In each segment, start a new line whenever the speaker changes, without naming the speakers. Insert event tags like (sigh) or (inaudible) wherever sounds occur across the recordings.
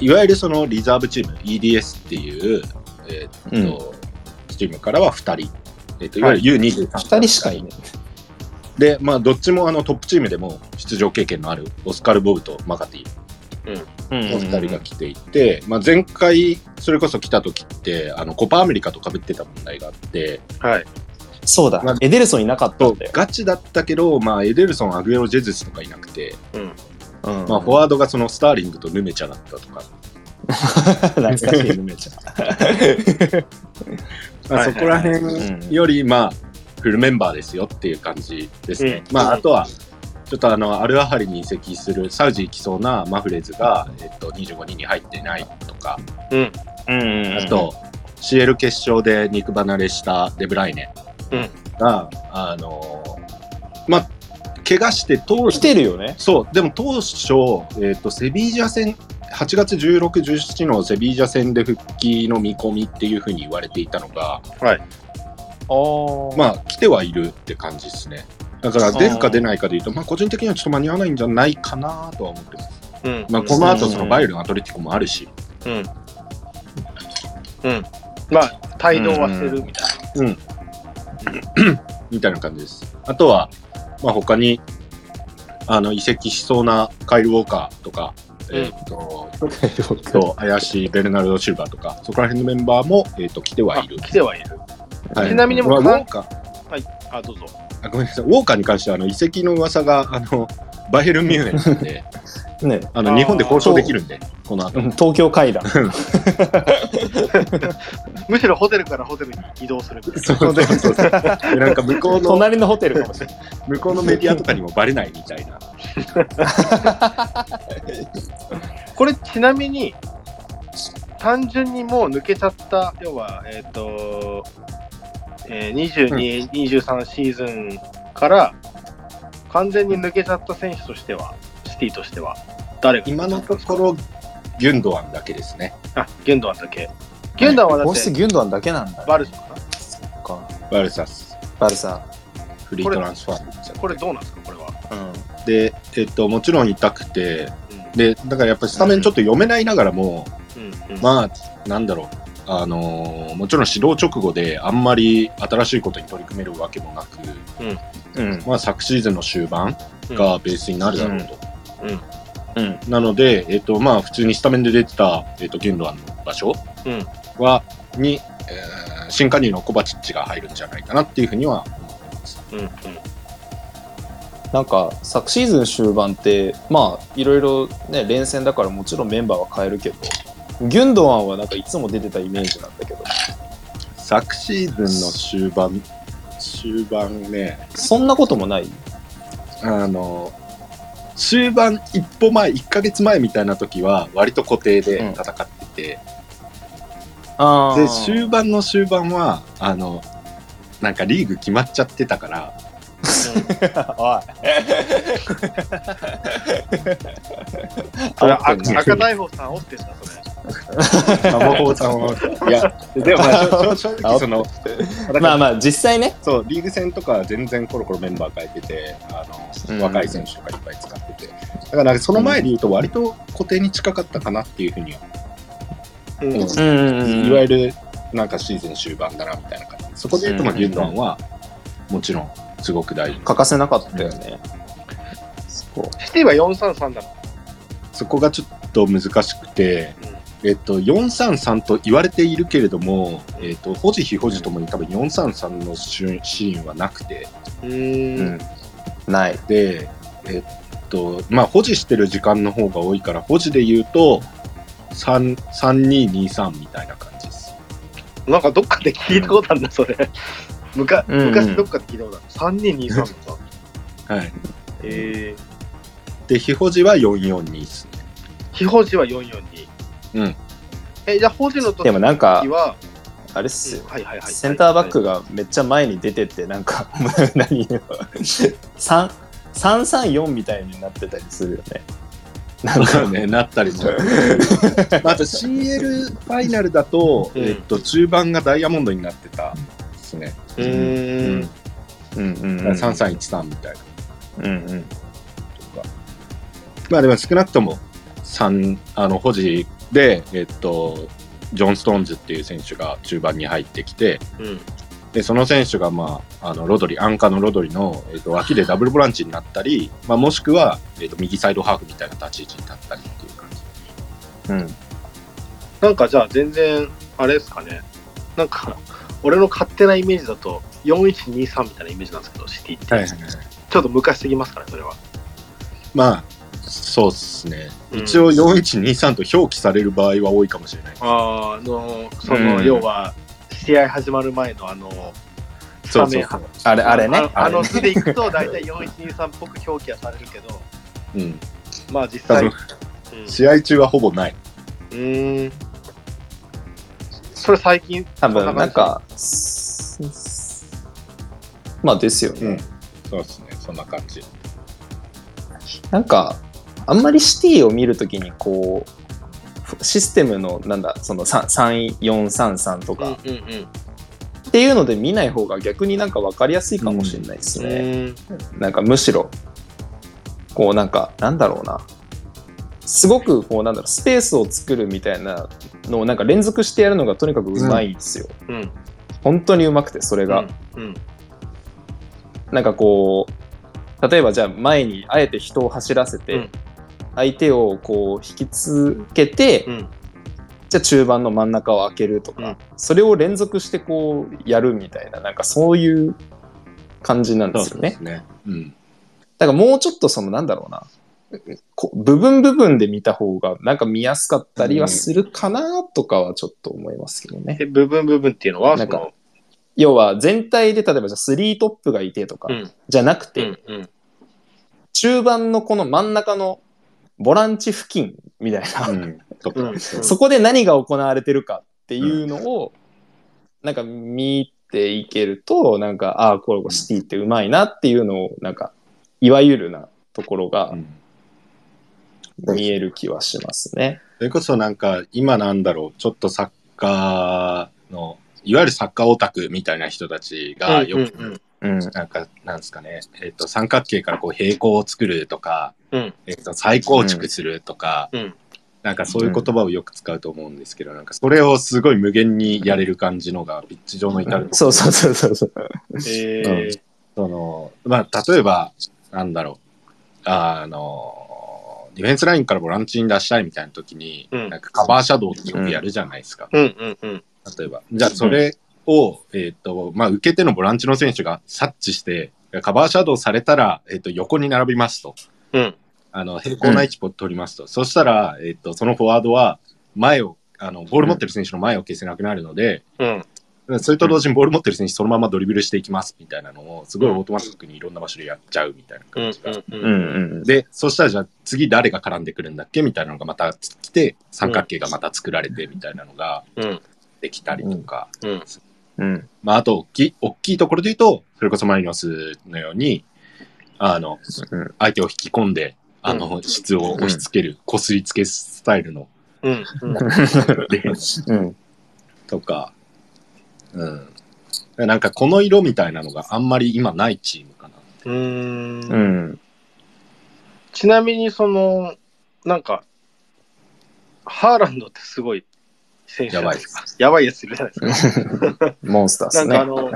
と、いわゆるそのリザーブチーム、EDS っていう、えっと、チームからは2人。えっと、いわゆる U23。
2人しかいない。
で、まあ、どっちもあのトップチームでも出場経験のあるオスカル・ボブとマカティの2人が来ていて、まあ、前回それこそ来た時ってあのコパアメリカと被ってた問題があって
はい。
そうだ
まあ。
エデルソンいなかった。
ガチだったけど、まあ、エデルソン、アグエロ・ジェズスとかいなくて、
うん。
うん。
まあ、フォワードがそのスターリングとヌメチャだったとか、(laughs)
懐かしい、ルメちゃん。
まあ、
はい。はいはい
そこら辺より、まあ、フルメンバーですよっていう感じですね。まあ、あとは、ちょっとあの、アルアハリに移籍するサウジ行きそうなマフレーズが、えっと、25人に入ってないとか、
うん。
うん
あと、CL 決勝で肉離れしたデブライネ
うん。
が、あのまあ、怪我して当
来てるよね。
そう、でも当初、えっとセビージャ戦、8月16、17のセビージャ戦で復帰の見込みっていうふうに言われていたのが、
ああ。
まあ、来てはいるって感じですね。だから、出るか出ないかでいうと、まあ、個人的にはちょっと間に合わないんじゃないかなとは思ってます。
うん。
まあ、この後、そのバイエルン、アトレティコもあるし、
うん。うん。まあ、帯同はしてるみたい
うん。(clears throat) みたいな感じです。あとは、まあ、他に、あの、移籍しそうなカイル・ウォーカーとか、
うん
えっと、と怪しいベルナルド・シルバーとか、そこら辺のメンバーも、えっと来て
な。
はいる
あ。来てはいる。
はい
ちなみにも
ウォーカー
あ、どうぞ。
あごめんなさい、ウォーカーに関してはあの移籍の噂があのバイエルンミュンヘンで、(laughs)
ね。
あの日本で交渉できるんで、この後。
うん東京階段。(laughs)
むしろホテルからホテルに移動する。
そうそうそうで (laughs) なんか向こうの
隣のホテルかもしれない。
向こうのメディアとかにもバレないみたいな。(laughs)
これ、ちなみに、単純にもう抜けちゃった、要は、えっ、と、えー、22、23シーズンから、完全に抜けちゃった選手としては、シティとしては、誰が？
今のところギュンドアンだけですね。
あ、ゲンドアンだけ。ゲンドアンはだ
こうしてギュンドアンだけなんだ。
バルサ？か
か。
バルサス
バルサ。
フリートランスファーに行っちゃ
これどうなんですか、これは。
うん。
で、えっと、もちろん痛くて、
うん
で、だからやっぱりスタメンちょっと読めないながらも、
うんうん
まあ、なんだろう。あのーもちろん指導直後であんまり新しいことに取り組めるわけもなく、
うん。
まあ、昨シーズンの終盤がベースになるだろうと。
うん。
なので、えっ、と、まあ、普通にスタメンで出てた、えっ、と、ゲンドアンの場所
うん。
は、に、えー新加入のコバチッチが入るんじゃないかなっていうふうには思ってます。
うんうん。
なんか昨シーズン終盤ってまあいろいろね連戦だからもちろんメンバーは変えるけどギュンドアンはなんかいつも出てたイメージなんだけど。
昨シーズンの終盤、終盤ね、
そんなこともない？
あの、終盤一歩前、1ヶ月前みたいな時は、割と固定で戦ってて、
あ
で、終盤の終盤は、あの、なんかリーグ決まっちゃってたから、
おい。(laughs)
赤大砲さん、おってんだ、それ。(laughs)
魔法さんは、いや、でもまあ、正正直その、
まあまあ実際ね。
そう、リーグ戦とかは全然コロコロメンバー変えてて、あの、
うん。
若い選手とかいっぱい使ってて、だからその前で言うと割と固定に近かったかなっていうふうには、
う。ん。
うん
うん
いわゆるなんかシーズン終盤だなみたいな。感じ。そこで言うと、まあ、
うん
ギュンドアンは、もちろん、すごく大事。
欠かせなかったよね、そう。
シティは433だ。
そこがちょっと難しくて、えっと、433と言われているけれども、えっと、保持非保持ともに多分433のシーンシーンはなくて、
う。
うんんない
で、えっと、まあ、保持してる時間の方が多いから、保持で言うと、3 3223みたいな感じです。
なんかどっかで聞いたことあるな、それ。むか
うんうん
昔どっかで聞いたことある。3223のさ。
はい。
え
で、非保持は442ですね。
ー、非保持は442。
うん。
え、じゃあ保持の時
でもなんか
は、
あれっすよ、
はいはいはい。
センターバックがめっちゃ前に出てってなんか (laughs) 何3 334みたいになってたりするよねなんか
ね、なったりも。ま (laughs) ああと CL ファイナルだと、
うん
えっと、中盤がダイヤモンドになってたですね。
うーん。
うんうん
だから3313みたいな。
うんうん
まあでも少なくとも三あの保持で、えっと、ジョン・ストーンズっていう選手が中盤に入ってきて、
うん。
でその選手が、まあ、あのロドリ、アンカーのロドリの、えっと、脇でダブルボランチになったり、まあ、もしくは、えっと、右サイドハーフみたいな立ち位置に立ったりっていう感じ。
うん。
なんかじゃあ全然、あれですかね。なんか、俺の勝手なイメージだと、4123みたいなイメージなんですけど、シティって。ちょっと昔すぎますから、それは。
まあ、そうっすね。
うん
一応4123と表記される場合は多いかもしれない。
あーあの、その、
うん
要は、試合始まる前のあの、
そうそうそう。
あれ、あれね。
あの図でいくと、大体4123っぽく表記はされるけど、
うん。
まあ実際、うん
試合中はほぼない。
うーん。それ最近、
多分、
な
んか、すまあですよね。
うん。そうですね。そんな感じ。
なんか、あんまりシティを見るときに、こう、システムの、なんだ、その3 3433と
うん
か
うんうん。
っていうので見ない方が逆になんか分かりやすいかもしれないですね。なんかむしろ、こうなんか、なんだろうな。すごく、こうなんだろう、スペースを作るみたいなのをなんか連続してやるのがとにかくうまいんですよ。
うん。
本当にうまくて、それが。
うん。
なんかこう、例えばじゃあ前にあえて人を走らせて、
うん
相手をこう引きつけて、
うん。
じゃあ中盤の真ん中を開けるとか、
うん
それを連続してこうやるみたいな、なんかそういう感じなんですよね。
ね。うん。
だからもうちょっとそのなんだろうな、こ部分部分で見た方がなんか見やすかったりはするかなとかはちょっと思いますけどね。
で、部分部分っていうのは、
なんか要は全体で例えばじゃあ3トップがいてとか、
うん。
じゃなくて、
うん。うん。
中盤のこの真ん中のボランチ付近みたいな、(laughs)
うん。
そこで何が行われてるかっていうのを、なんか見ていけると、なんか、ああ、これシティってうまいなっていうのを、なんか、いわゆるなところが
うん。
見える気はしますね。
それこそなんか今なんだろうちょっとサッカーのいわゆるサッカーオタクみたいな人たちがよく、
うんうん
うん。
なんかなんですかね、えっと三角形からこう平行を作るとか、
うん
えっと再構築するとか、
うん
なんかそういう言葉をよく使うと思うんですけど、なんかそれをすごい無限にやれる感じのがピッチ上の至るところ
そうそうそうそうそう。
えー
そのまあ例えばなんだろうあのディフェンスラインからボランチに出したいみたいな時に、
うん
なんかカバーシャドウってよくやるじゃないですか。
うんうんうん。
例えば。じゃあ、それを、えっ、と、まあ、受け手のボランチの選手が察知して、カバーシャドウされたら、えっ、と、横に並びますと。
うん。
あの、平行な位置を取りますと。そしたら、えっ、と、そのフォワードは、前を、あの、ボール持ってる選手の前を消せなくなるので、
うん。
それと同時にボール持ってる選手そのままドリブルしていきますみたいなのを、すごいオートマティックにいろんな場所でやっちゃうみたいな
うん
感じが。
う
うんんうん。
で、そしたらじゃあ次誰が絡んでくるんだっけみたいなのがまた来て、三角形がまた作られてみたいなのが
うん。
できたりとか、
うん。
うん。
まあ、あと大きい、大きいところで言うと、それこそマリノスのように、あの、
うん
相手を引き込んで、あの、
うん
質を押し付ける、こすりつけスタイルの、
うん。
で
うん。
とか、うん。なんかこの色みたいなのがあんまり今ないチームかな。
うん。
う
うん。
ん。
ちなみに、その、なんか、ハーランドってすごい選手じゃないですか？やばいやついるじゃないですか。(laughs)
モンスターですね。
なんかあの、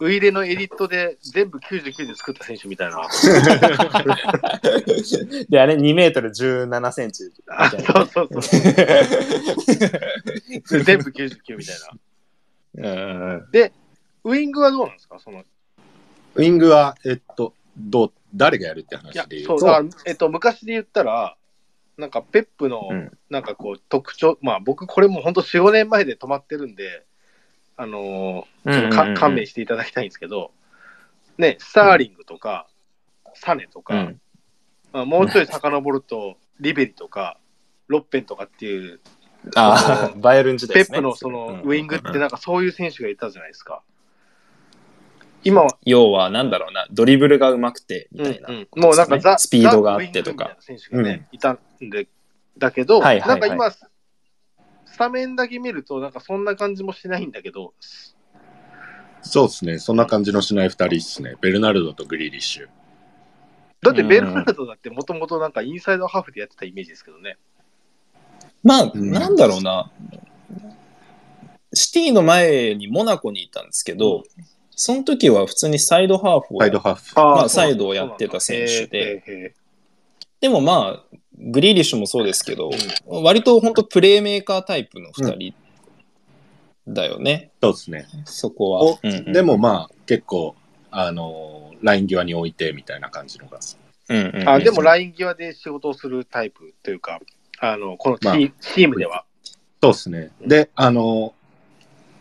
ウイレのエリットで全部99で作った選手みたいな。(laughs)
で、あれ2メートル17センチ。
そうそうそう。全部99みたいな。
うん
ウイングはどうなんですか？その
ウイングは、えっと、どう、誰がやるって話で、言
そうう、
と、
だから、えっと、昔で言ったら、なんか、ペップの
うん、
なんかこう、特徴、まあ、僕、これも本当4、5年前で止まってるんで、あのー勘弁していただきたいんですけど、ね、スターリングとか、サネとか、
うん
まあ、もうちょい遡ると、リベリとか、ロッペンとかっていう、
ああ、バイエルン時代
ペッ。プのその
うん
ウイングってなんかそういう選手がいたじゃないですか。今は、
要は、なんだろうな、ドリブルが上手くて、みたいな、
うんうんもうなんかザ・
スピードがあってとか
選手がね、いたんで、だけど、
はいはいはい
なんか今、スタメンだけ見ると、なんかそんな感じもしないんだけど、
そうですね。そんな感じのしない二人ですね。ベルナルドとグリーリッシュ。
だってベルナルドだってもともとなんかインサイドハーフでやってたイメージですけどね。
まあ、
うん
なんだろうな。シティの前にモナコにいたんですけど、その時は普通にサイドハーフをや
サイドハーフ。
まあサイドをやってた選手ででもまあ、グリーリッシュもそうですけど、割と本当プレーメーカータイプの2人だよね、
そうですね。
そこは
お。
うんうん
でもまあ、結構、あのー、ライン際に置いてみたいな感じのが。
うんうんうん
あでもライン際で仕事をするタイプというか、あのこのチ,、
まあ
チームでは。
そうですね。で、あのー、い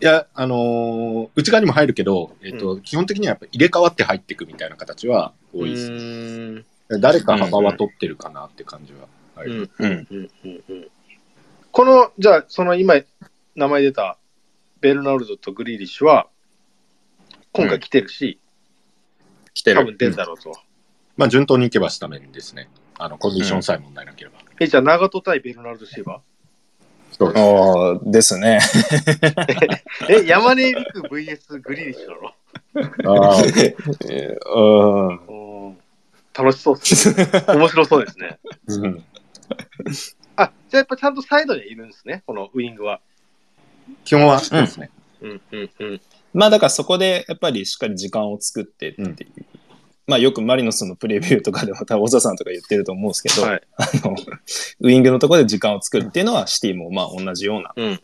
や、あのー内側にも入るけど、えっ、と、基本的にはやっぱ入れ替わって入っていくみたいな形は多いです。
ーん
誰か幅は取ってるかなって感じはあ
う
ります。
ん
うん
うんうんうんこの、じゃあ、その今、名前出たベルナルドとグリーリッシュは、今回来てるし、
来てる。
多分出るだろうと。
まあ、順当にいけばスタメンですね。あの、コンディションさえ問題なければ。
え、じゃあ、長門対ベルナルド・シーバ
そうです。
ああ、ですね。
ーえ、山根陸 VS グリーリッシュなの？
ああ、
えーうん
うん楽しそうですね。(laughs) (laughs) 面白そうですね。
うん
あ、じゃあやっぱちゃんとサイドにいるんですね、このウイングは。
基本はそうですね。
うんうんうん。
まあだからそこでやっぱりしっかり時間を作ってっていう。
うん
まあよくマリノスのプレビューとかでも多分小沢さんとか言ってると思うんですけど、
はい。
あのウイングのところで時間を作るっていうのはシティもまあ同じような
うん。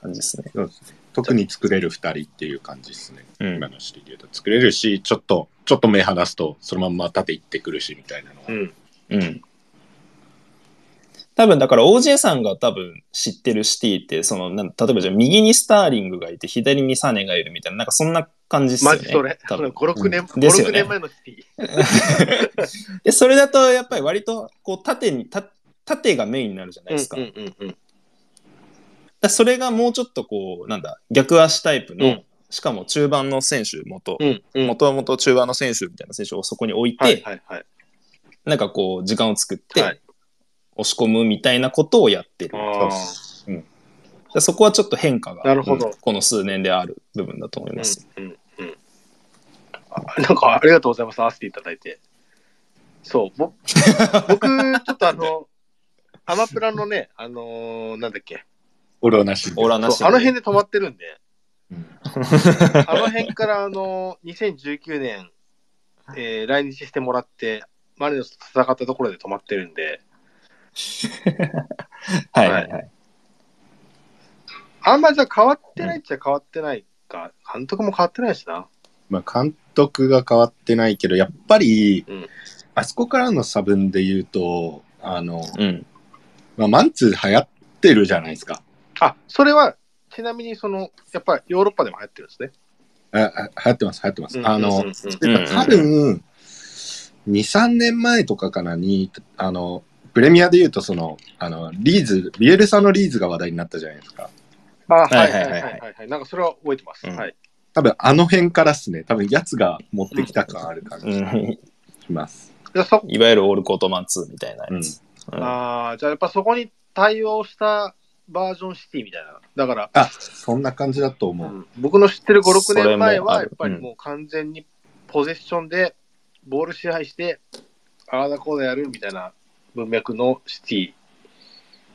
感じですね。
そうですね特に作れる2人っていう感じですね。
うん
今のシリーズで言うと作れるし、ちょっと、ちょっと目離すと、そのまんま縦行ってくるしみたいなのは。
うん。
うん。多分だから OJ さんが多分知ってるシティって、その例えばじゃあ右にスターリングがいて左にサネがいるみたいな、なんかそんな感じですよね。
マジそれ。
多分
5、6年、5、6
ですよね
年前のシティ。
で、それだとやっぱり割とこう縦に、た縦がメインになるじゃないですか。
うんうんうんうん。
だそれがもうちょっとこう、なんだ、逆足タイプの、
うん
しかも中盤の選手元、
うんうん。
もともと中盤の選手みたいな選手をそこに置いて、
はいはいはい。
なんかこう、時間を作って、
はい
押し込むみたいなことをやってる。
あ
でそこはちょっと変化が、
なるほど
うんこの数年である部分だと思い
あ。
ます。
うんうんうん。あなんかありがとうございます。合わせていただいて。そう。ぼ (laughs) 僕、ちょっとあの、アマプラのね、あのーなんだっけ。
俺はなし。
オーラなし
あの辺で止まってるんで、
うん (laughs)
あの辺からあの、2019年、えー来日してもらって、マリノスと戦ったところで止まってるんで、(laughs)
はいはいはい。
あんまじゃあ変わってないっちゃ変わってないか、監督も変わってないしな。
まあ、監督が変わってないけど、やっぱり、
うん
あそこからの差分で言うと、あの、
うん。
まあ、マンツー流行ってるじゃないですか。
あ、それは、ちなみにその、やっぱりヨーロッパでも流行ってるんですね。
ああ流行ってます、流行ってます。あの、
うんうんうん
うん
多分、2、3年前とかかなに、あの、プレミアで言うと、その、あの、リーズ、ビエルサのリーズが話題になったじゃないですか。
あ、はい
は
はいいはいい
ははい。
なんかそれは覚えてます。
うん
はい。
多分、あの辺からっすね。多分、やつが持ってきた感ある感じ
うん
します。
いわゆるオールコートマンツーみたいなやつ。うん
あーじゃあやっぱそこに対応したバージョンシティみたいな。だから、
あ、そんな感じだと思う。
うん僕の知ってる5、6
それも
年前は、やっぱりもう完全にポゼッションで、ボール支配して、ああだこうだやるみたいな文脈のシティ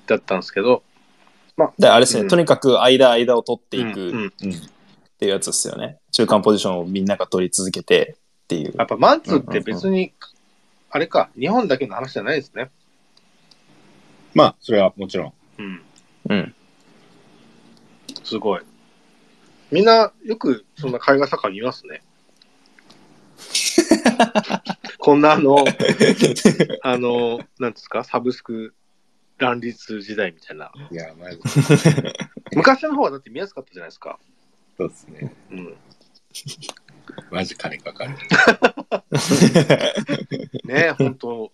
だったんですけど、
で、あれですね、
うん
とにかく間間を取っていくっ。ていうやつですよね。中間ポジションをみんなが取り続けてっていう
や。っぱマンツーって別に、あれか、日本だけの話じゃないですね。
まあ、それはもちろん。
うん、
うん。
すごい。みんなよくそんな海外サッカー見ますね。(laughs) こんなあの、(laughs) あの、なんですか、サブスク乱立時代みたいな。
いや、まず、(laughs)
昔の方はだって見やすかったじゃないですか。
そうですね。
うん。
マジ金かかる。
ねえ、本当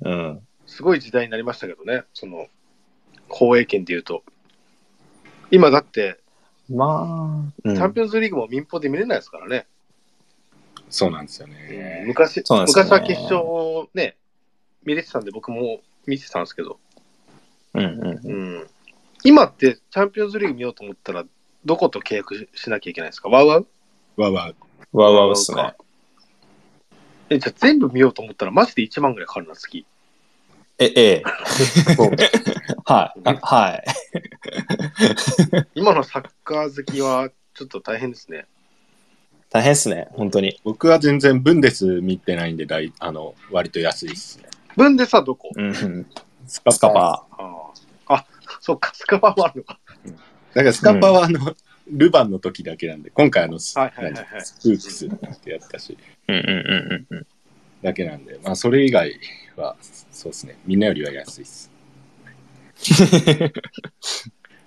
うん。
すごい時代になりましたけどね、その、放映権で言うと。今だって、
まあ、うん
チャンピオンズリーグも民放で見れないですからね。
そうなんですよね。
昔、
そうなんですよね
昔は決勝をね、見れてたんで僕も見てたんですけど、
うんうんうん。
うん、今ってチャンピオンズリーグ見ようと思ったら、どこと契約ししなきゃいけないですか？ワウワウ？
わわ。
わわわっすね。
え、じゃあ全部見ようと思ったらマジで1万ぐらいかかるな、月。
え、ええ。(laughs) はい。あはい。
今のサッカー好きはちょっと大変ですね。
大変っすね、本当に。
僕は全然ブンデス見てないんで、大あの割と安いですね。
ブンデスはどこ、
うん。
スカ
スカパ
あああ、そっか、スカパーもあるのか。
だからスカパはあの、ルヴァンの時だけなんで、今回あの、ス
はいはいはいはい
何スプークスってやったし、
ー。うんうんうんうん。
だけなんで、まあそれ以外は、そうですね、みんなよりは安いです。(laughs)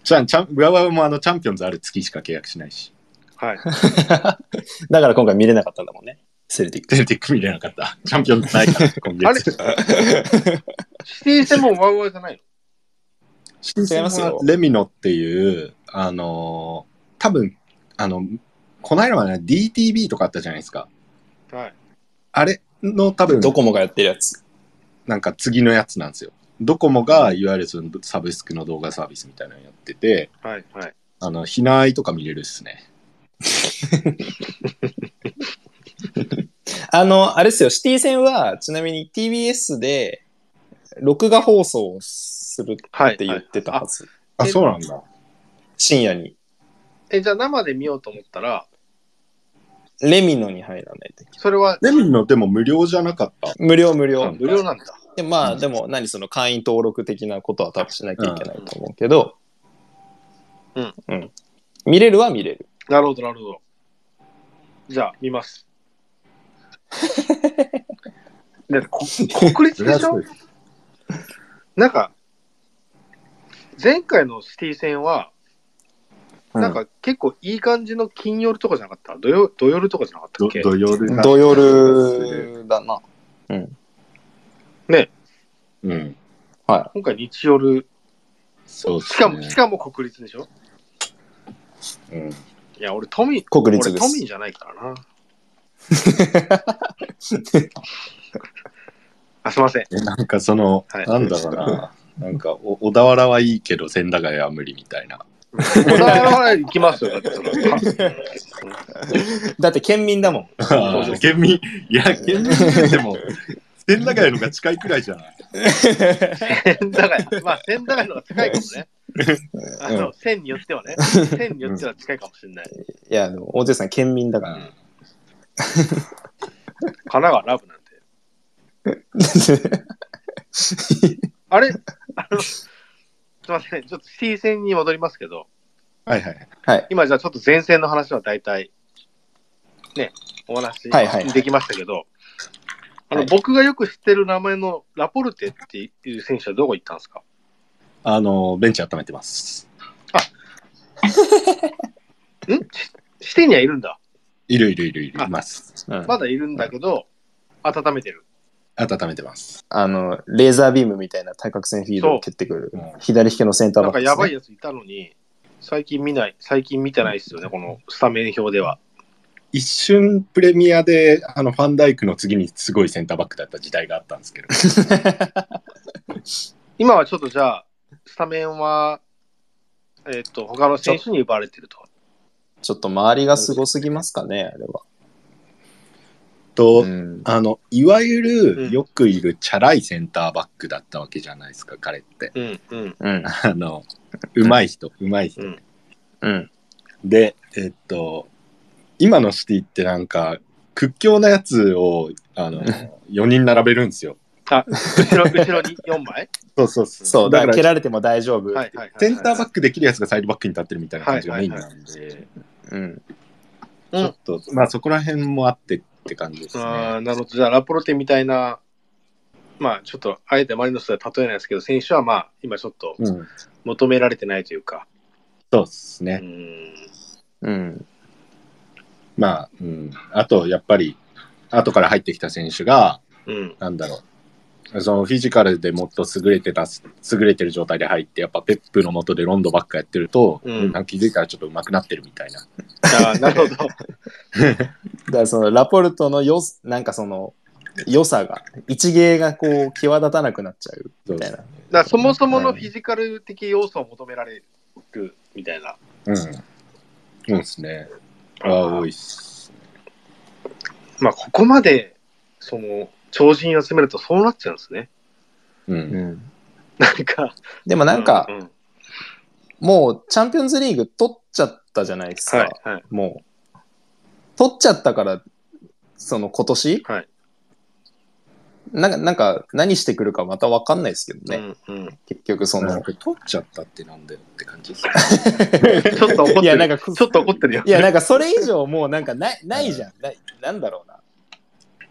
じゃあ、チャン浦和もあのチャンピオンズある月しか契約しないし、
はい。(laughs)
だから今回見れなかったんだもんね。セルティック。
セルティック見れなかった。チャンピオンズないから、今
あれ？
月。
シティ戦もワウワウじゃないの？
違いますよ
レミノっていう、あのー多分、あの、この間はね、DTV とかあったじゃないですか。
はい。
あれの多分、
ドコモがやってるやつ。
なんか次のやつなんですよ。ドコモが、いわゆるそのサブスクの動画サービスみたいなのやってて、
はい。はい。
あの、ひなあいとか見れるっすね。(laughs)
あの、あれですよ、シティ戦は、ちなみに TBS で、録画放送をする
はい。
って言ってたはず。
あ、
え
そうなんだ。
深夜に。
え、じゃあ生で見ようと思ったら、
レミノに入らないといけない。
それは？
レミノでも無料じゃなかった？
無料無料。
うん
無料なんだ。
でまあ、
うん
でも何その会員登録的なことは多分しなきゃいけないと思うけど、
うん。
うん。見れるは見れる。
なるほど、なるほど。じゃあ、見ます。だってこ国立でしょ？なんか、前回のシティ戦は、なんか結構いい感じの金夜とかじゃなかった？土曜土夜とかじゃなかった
ど
っけ？
土曜日
土夜だな。うん。
うん。
は
今回日夜、
そうっすね。
しかも、しかも国立でしょ？
うん。
いや、俺都民、
国立です
俺都民じゃないからな。(laughs) あ、すいません。
えなんかその、
はい
なんだろうな。なんかお、小田原はいいけど、千駄ヶ谷は無理みたいな。
小田原行きますよ、だってそれは。
い。だって県民だもん。
あー県民、いや、県民でも、千駄ヶ谷のが近いくらいじゃない？(laughs)
千駄ヶ谷。まあ、千駄ヶ谷の方が高いかもね。(laughs) あの、線によってはね。(laughs) 線によっては近いかもしれない。
いや、でも、大勢さん県民だから。
神奈川ラブなんて。あれ？(laughs) あの、すいません。ちょっと C 戦に戻りますけど、
はいはい。
はい。
今じゃあちょっと前線の話は大体、ね、お話
はいはいはい
できましたけど、あの、
はい
僕がよく知ってる名前のラポルテっていう選手はどこ行ったんですか？
あの、ベンチ温めてます。(laughs)
ん？しシティにはいるんだ。
いるいるいるいる、
あ
います。
うん
まだいるんだけど、温めてる。
温めてます。
あの、レーザービームみたいな対角線フィードを蹴ってくる
そう、
左利きのセンター
なんか
バックです、ね。
やばいやついたのに、最近見ない、最近見てないですよね、このスタメン表では。
一瞬プレミアで、あの、ファンダイクの次にすごいセンターバックだった時代があったんですけど。(laughs) (laughs)
今はちょっとじゃあ、スタメンは、えっ、と、他の選手に奪われてると。
ちょっと周りがすごすぎますかね、あれは。
と、
うん
あの、いわゆ
うん
るよくいるチャラいセンターバックだったわけじゃないですか、彼って。
うん、うん、
うん。
あの、うまい人、うまい人。
うん。
うん。
で、えっと、今のシティってなんか、屈強なやつを、あの、(laughs) 4人並べるんですよ。
あ、後ろ、後ろに4枚？
そうそうそ
そう、だか
らら
蹴られても大丈夫。
はい、はい、はい。
センターバックできるやつがサイドバックに立ってるみたいな感じがメインなんで、
うん。
うん
ちょっと、まあそこら辺もあってって感じですね。
ああ、なるほど。じゃあ、ラポロテみたいな、まあ、ちょっと、あえてマリノスでは例えないですけど、選手はまあ、今ちょっと
うん。
求められてないというか。
そうです
う
ね。
ん。
うん。
まあ、うん。あと、やっぱり、後から入ってきた選手が、
うん。
なんだろう。そのフィジカルでもっと優れてた、優れてる状態で入って、やっぱペップの下でロンドバックやってると、
うん
なんか気づいたらちょっと上手くなってるみたいな。
ああ、なるほど。
だからそのラポルトのよ、なんかその、良さが、一芸がこう、際立たなくなっちゃうみたいな。
だからそもそものフィジカル的要素を求められるみたいな。
うん。そうですね。ああ、多いっす。
まあ、ここまで、その、超人集めるとそうなっちゃうんですね。
う。
うんん。
なんか、
でもなんか
う、ん
もうチャンピオンズリーグ取っちゃったじゃないですか。
はい、はい。
もう。取っちゃったから、その今年？
はい。
なんか、なんか何してくるかまたわかんないですけどね。
うんうん
結局その
取っちゃったってなんだよって感じです。(laughs)
ちょっと怒ってる。
いやなんか
ちょっと怒ってるよ。
いや、なんかそれ以上もうなんかない、ないじゃん。ないなんだろうな。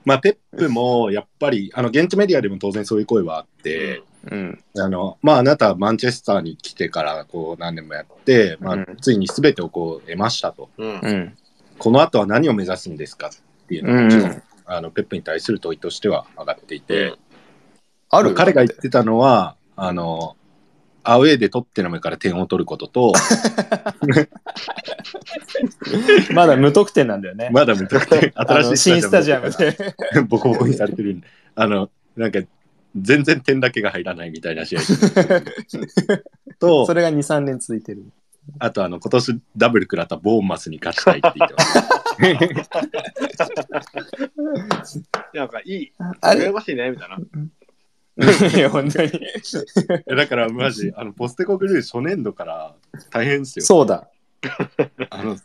まあ、ペップもやっぱり、あの、現地メディアでも当然そういう声はあって、
うん。
あの、まあ、あなたはマンチェスターに来てから、こう、何年もやって、まあ
うん、
ついに全てをこう、得ましたと。
うん
うん。
この後は何を目指すんですかっていうの
うん
があの、ペップに対する問いとしては上がっていて、
ある
彼が言ってたのは、あの、アウェーでトッテナムから点を取ることと、(laughs)
まだ無得点なんだよね。
まだ無得点、新しい
新スタジアム
で
で。(laughs)
ボコボコにされてるんで、あの、なんか、全然点だけが入らないみたいな試合 (laughs) と
そ、れが2、3年続いてる。
あとあの今年ダブル食らったボーンマスに勝ちたいって言ってます。
なんかいい。羨ましいね、みたいな。
いや、本当に。
だからマジ、あのポステコグルー初年度から大変ですよ。
そうだ。
あの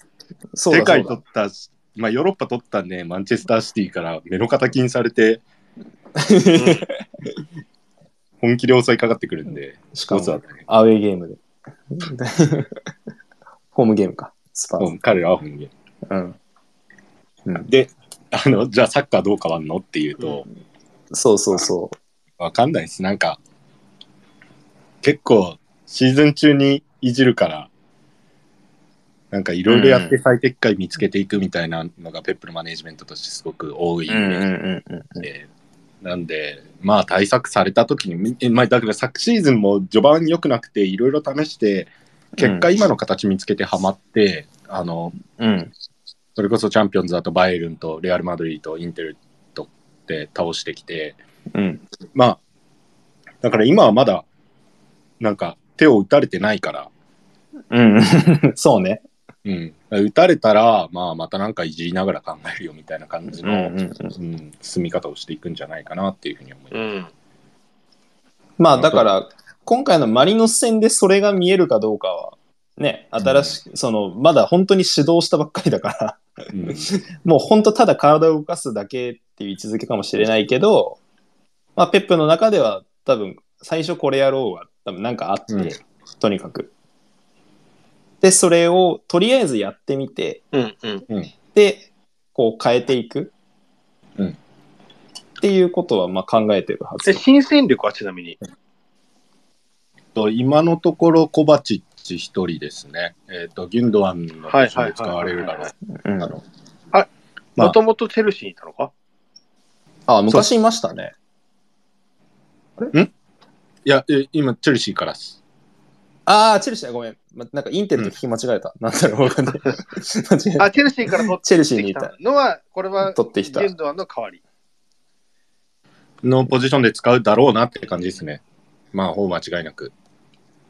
そうだ。
世界取った、まあ、ヨーロッパ取ったね、マンチェスターシティから目の敵にされて、(laughs) 本気で襲いかかってくるんで、
だしかも、
ね、
アウェーゲームで。(laughs) ホームゲームか。スパー。
彼らは本気。
うん。うん。
で、あの、じゃあサッカーどう変わんのっていうと、
そうそうそ
わかんないです。なんか、結構、シーズン中にいじるから、なんかいろいろやって最適解見つけていくみたいなのがペップのマネジメントとしてすごく多い
ん
で、なんで、まあ対策された時に、えまあ、だから昨シーズンも序盤良くなくていろいろ試して、結果今の形見つけてハマって、あの、
うん。うん。
それこそチャンピオンズだとバイエルンとレアル・マドリーとインテルとって倒してきて、
うん。
まあ、だから今はまだ、なんか手を打たれてないから、
うん。(laughs) そうね。
うん、打たれたら、まあ、またなんかいじりながら考えるよみたいな感じの、
うんうんうん
うん進み方をしていくんじゃないかなっていうふうに思います。
うん。
まあだから、今回のマリノス戦でそれが見えるかどうかは、ね、新しく、その、まだ本当に指導したばっかりだから、
うん (laughs)
もう本当ただ体を動かすだけっていう位置づけかもしれないけど、まあペップの中では多分、最初これやろうが多分なんかあって、
うん
とにかく。で、それをとりあえずやってみて、
うん。うん。
で、こう変えていく。
うん
っていうことはまあ考えてるはず
で、。新戦力はちなみに？
と今のところコバチッチ一人ですね。えっ、と、ギュンドワンのポジションで使われるだろう。
うん
あのまあ
もともとチェルシーにいたのか？
あ、昔いましたね。
いや、え今、チェルシーからです。
ああ、チェルシー、ごめん。ま、なんかインテルと聞き間違えた。なんだろう、わかんない。(laughs) 間違えた。
あ、チェルシーから取って
チェルシーにいた。
のは、これは、
取ってきた
ゲンドアンの代わり。
のポジションで使うだろうなって感じですね。まあ、ほぼ間違いなく。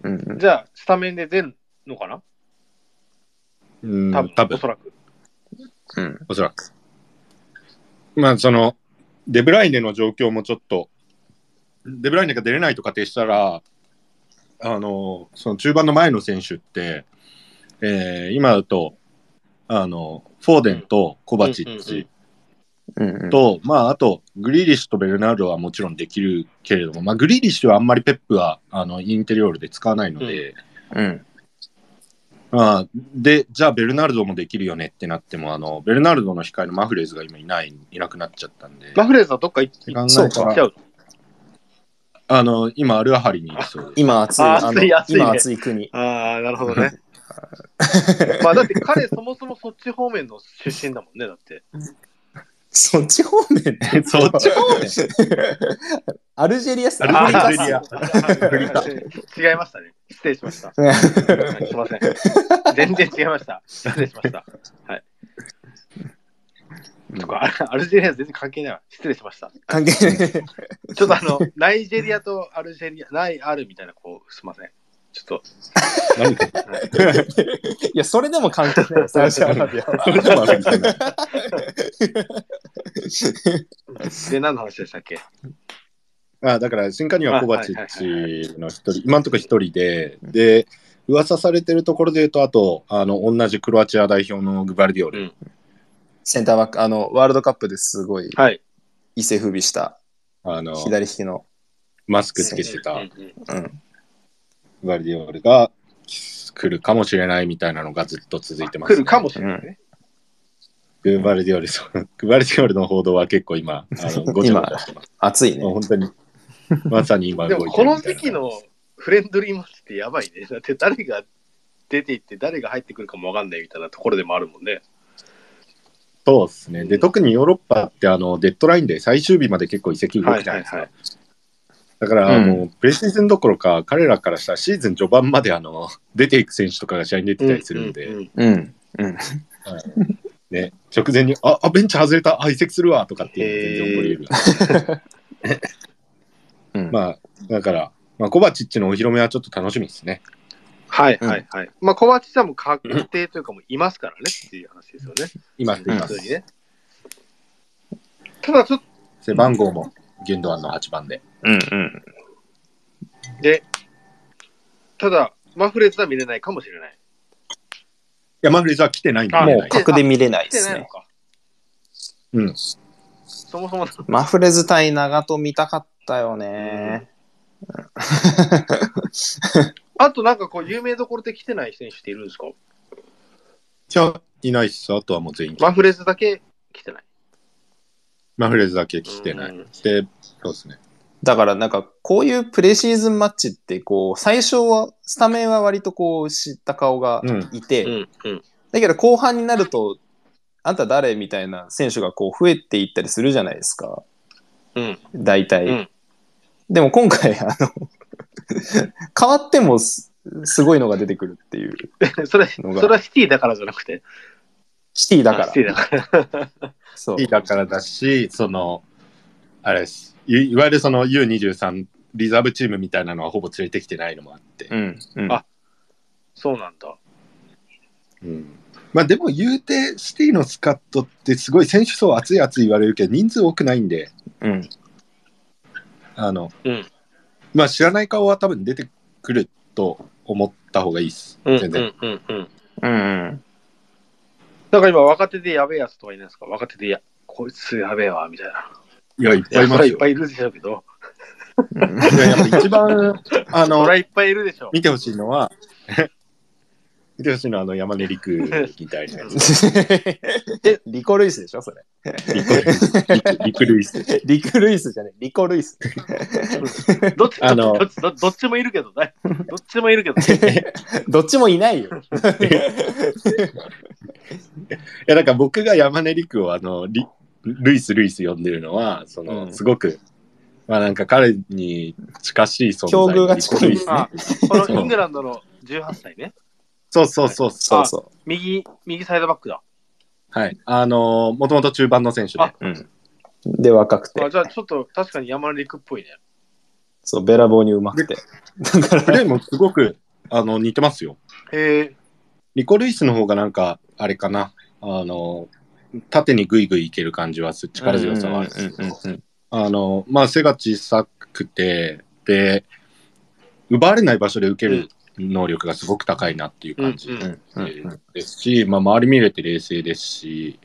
うんうん
じゃあ、スタメンで出るのかな？
うん、
多分、
多分
おそらく。
うん
おそらく。まあ、その、デブライネの状況もちょっと、デブライネが出れないと仮定したら、あの、その中盤の前の選手って、えー今だと、あの、フォーデンとコバチッチと、まあ、あと、グリーリッシュとベルナルドはもちろんできるけれども、まあ、グリーリッシュはあんまりペップは、あの、インテリオールで使わないので、
うん。
まあ、で、じゃあベルナルドもできるよねってなっても、あの、ベルナルドの控えのマフレーズが今いない、いなくなっちゃったんで、
マフレーズはどっか行っ
って考え
そうか
たら。
ちゃう
あの、今、アルアハリにいるそうです。
今暑い、
あ
あの
暑い暑いね
今暑い国。
ああ、なるほどね。まあ、だって彼、そもそもそっち方面の出身だもんね、だって。
そっち方面って？(laughs)
そっち方面？(laughs)
アルジェリアっす
アルジェリア
違いましたね。失礼しました。(laughs) はいすいません。全然違いました。失礼しました。はい。とか、アアルジェリア全然関係ないわ。失礼しました。
関係ない。
ちょっとあの、ナイジェリアとアルジェリア、ない、あるみたいな、こう、すいません。ちょっと、
何か
いや、それでも関係ない。サウジアラビアは
それでもあるんじゃない
で、何の話でしたっけ？
まあ、だから新加入はコバチッチの一人、今のところ一人で、で、噂されてるところで言うと、あと、あの、同じクロアチア代表のグバルディオル。
うん
センターバック、あの、ワールドカップですごい
はい。
伊勢不備した
あの、
左利きの。
マスクつけてた
うんうん
うん。
グバルディオルが来るかもしれないみたいなのがずっと続いてます、
来るかもしれないね。
グバルディオル、そう (laughs) グバルディオルの報道は結構今、あの、(laughs) ごちゃごちゃしてます。
熱いね
もう。本当に、まさに今 (laughs) 動いてる
でもこの
みたいな
時期のフレンドリーマッチってやばいね。だって誰が出ていって誰が入ってくるかもわかんないみたいなところでもあるもんね。
そうですね。で、特にヨーロッパって、あの、デッドラインで最終日まで結構移籍動くじゃないですか。
はいはい
だから、
うん
もう、プレシーズンどころか、彼らからしたらシーズン序盤まで、あの、(laughs) 出ていく選手とかが試合に出てたりするんで。ね、直前に、あ、あ、ベンチ外れた、あ、移籍するわ、とかっていうのが全然起こり得る。
うん。(laughs)
まあ、だから、まあ、コバチッチのお披露目はちょっと楽しみですね。
はいはいはい。まあ、コバチさんも確定というかもういますからねっていう話ですよね。
今、今
普通にね。ただちょっと、
背番号も、ギュンドアンの8番で。
うんうん。
で、ただ、マフレーズは見れないかもしれない。
いや、マフレーズは来てないんで、
あ
もう
ね
格で見れない
来
ですね。
うん。
そもそも、
マフレズ対長戸見たかったよね。(laughs)
あとなんかこう、有名どころで来てない選手っているんですか？
じゃあ、いないっす。あとはもう全員来て
マフレーズだけ来てない？
マフレーズだけ来てない。
うん
で、そうですね。
だからなんかこういうプレシーズンマッチってこう最初はスタメンは割とこう知った顔がいて、
うんうん。
だけど後半になるとあんた誰みたいな選手がこう増えていったりするじゃないですか
うん。
大体、
うん
でも今回あの (laughs) 変わってもすすごいのが出てくるっていう (laughs)
それ、そ
のが
れはシティだからじゃなくて？
シティだか
あシティだから。
ら (laughs) そう
いいだからだし、その、あれです。いいわゆるその U23 リザーブチームみたいなのはほぼ連れてきてないのもあって。
うんうん
あそうなんだ。
うんまあでも言うて、シティのスカットってすごい選手層熱い熱い言われるけど、人数多くないんで、
うん
あの、
うん
まあ知らない顔は多分出てくると思った方がいいです。
うん
全然。
うんうんうん。
うんうん
なんか今若手でやべえやつとかいないですか？若手でや、こいつやべえわ、みたいな。
いや、いっぱいいますよ
いっぱ。いいるでしょうけど、
うん
いや、やっぱ一番、あ
そ
の
いっぱいいるでしょう。
見てほしいのは、見てほしいのはあの山根陸みたいなやつ。(laughs)
リコルイスでしょそれ？
陸陸ルイス。
リクルイス。(laughs) じゃねえ。リコルイス。(laughs)
どっち
あの
どっちどっちどっちもいるけど、ね、どっちもいるけど、
どっちもいないよ。
いや、だから僕が山根陸をあの、リルイス・ルイス呼んでるのは、その、
うん。
すごく、まあなんか彼に近しい存在
境遇が近い。
リコルイスね。
あこのイングランドの18歳ね、
そうそうそうそ
そうそ
右、右サイドバックだ。
う。はい。あのー、もともと中盤の選手で
あ。
う。うん。で、若くて
あ、じゃあちょっと確かに山根陸っぽいね。
そう、べらぼうにうまくて。だから、
プレーもすごく、あの、似てますよ。
へえ。
リコ・ルイスの方がなんか、あれかな。あの、縦にグイグイいける感じはす、力強さはあるんですけど。
うんうんうん
あの、まあ、背が小さくて、で、奪われない場所で受ける能力がすごく高いなっていう感じ
うん
うんうんうん
ですし、まあ、周り見れて冷静ですし、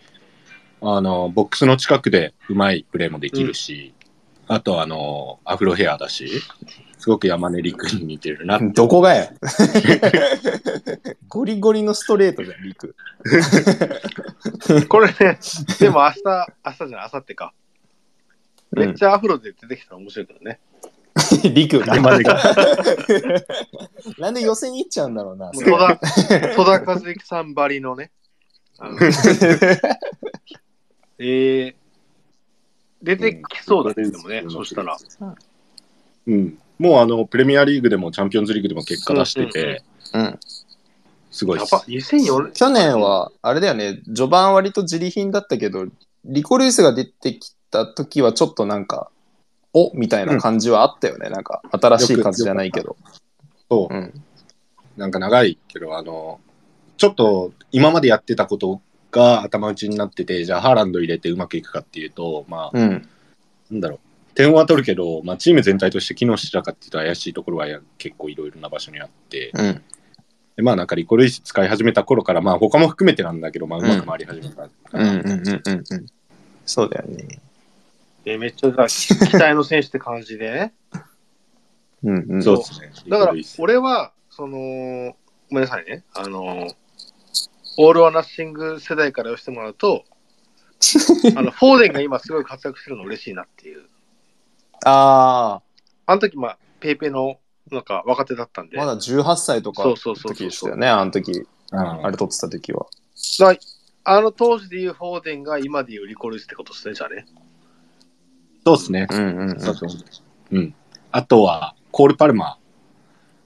あの、ボックスの近くでうまいプレーもできるし、あと、あの、アフロヘアだし、すごく山根陸に似てるな。(laughs)
どこがや？(laughs) ゴリゴリのストレートじゃん、リク。(laughs)
これね、でも明日、明日じゃない、明後日か。
うん
めっちゃアフロで出てきたら面白いけどね。(laughs)
リクが。
山根が。(laughs)
なんで寄せに行っちゃうんだろうな。
戸田、戸田和之さんばりのね。あの (laughs) えー、出てきそうだね、でもね、そしたら。
うん。もうあの、プレミアリーグでもチャンピオンズリーグでも結果出してて、
うん。
すごいです
やば、。2004
去年は、あれだよね、序盤割と自利品だったけど、リコルイスが出てきた時はちょっとなんか、おみたいな感じはあったよね。なんか、新しい数じゃないけど。
そう
うん。
なんか長いけど、あの、ちょっと今までやってたことが頭打ちになってて、じゃあハーランド入れてうまくいくかっていうと、まあ、
うん。
なんだろう。点は取るけど、まあ、チーム全体として機能してたかっていうと怪しいところは結構いろいろな場所にあって、
うん。
でまあなんかリコルイス使い始めた頃から、まあ他も含めてなんだけど、まあうまく回り始めたか
うん
な。
うんうんうんうん。そうだよね。
えめっちゃさ (laughs) 期待の選手って感じでね。
うんうん。
そうですね。
だから俺は、その、ごめんなさいね。あの、オール・オア・ナッシング世代から言わせてもらうと、(laughs) あの、フォーデンが今すごい活躍してるの嬉しいなっていう。
あ
あの時、まあ、ペーペーの、なんか若手だったんで。
あ、まだ18歳とかの
そうそうそう
時でしたよね、あの時。
うん
あれ撮ってた時は。
あの当時で言うフォーデンが今で言うリコルイスってことですね、じゃあね。
そうですね。
うんうんうん。
そうそううん。あとは、コール・パルマー。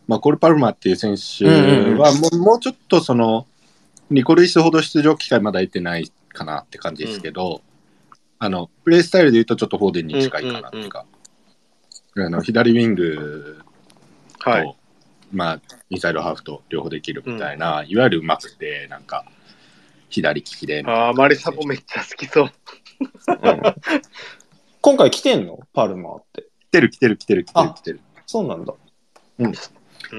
まあ、コール・パルマーっていう選手はもう、もうちょっとその、リコルイスほど出場機会まだ得てないかなって感じですけど、あの、プレースタイルで言うとちょっとフォーデンに近いかなっていうか、あの左ウィングと、
はい。
まあ、インサイドハーフと両方できるみたいな、いわゆるうまくて、なんか、左利きで。
ああ、マリサポめっちゃ好きそう。
うん今回来てんの？パルマーって。
来てる来てる来てる来てる
あ
来てる。
そうなんだ。
うん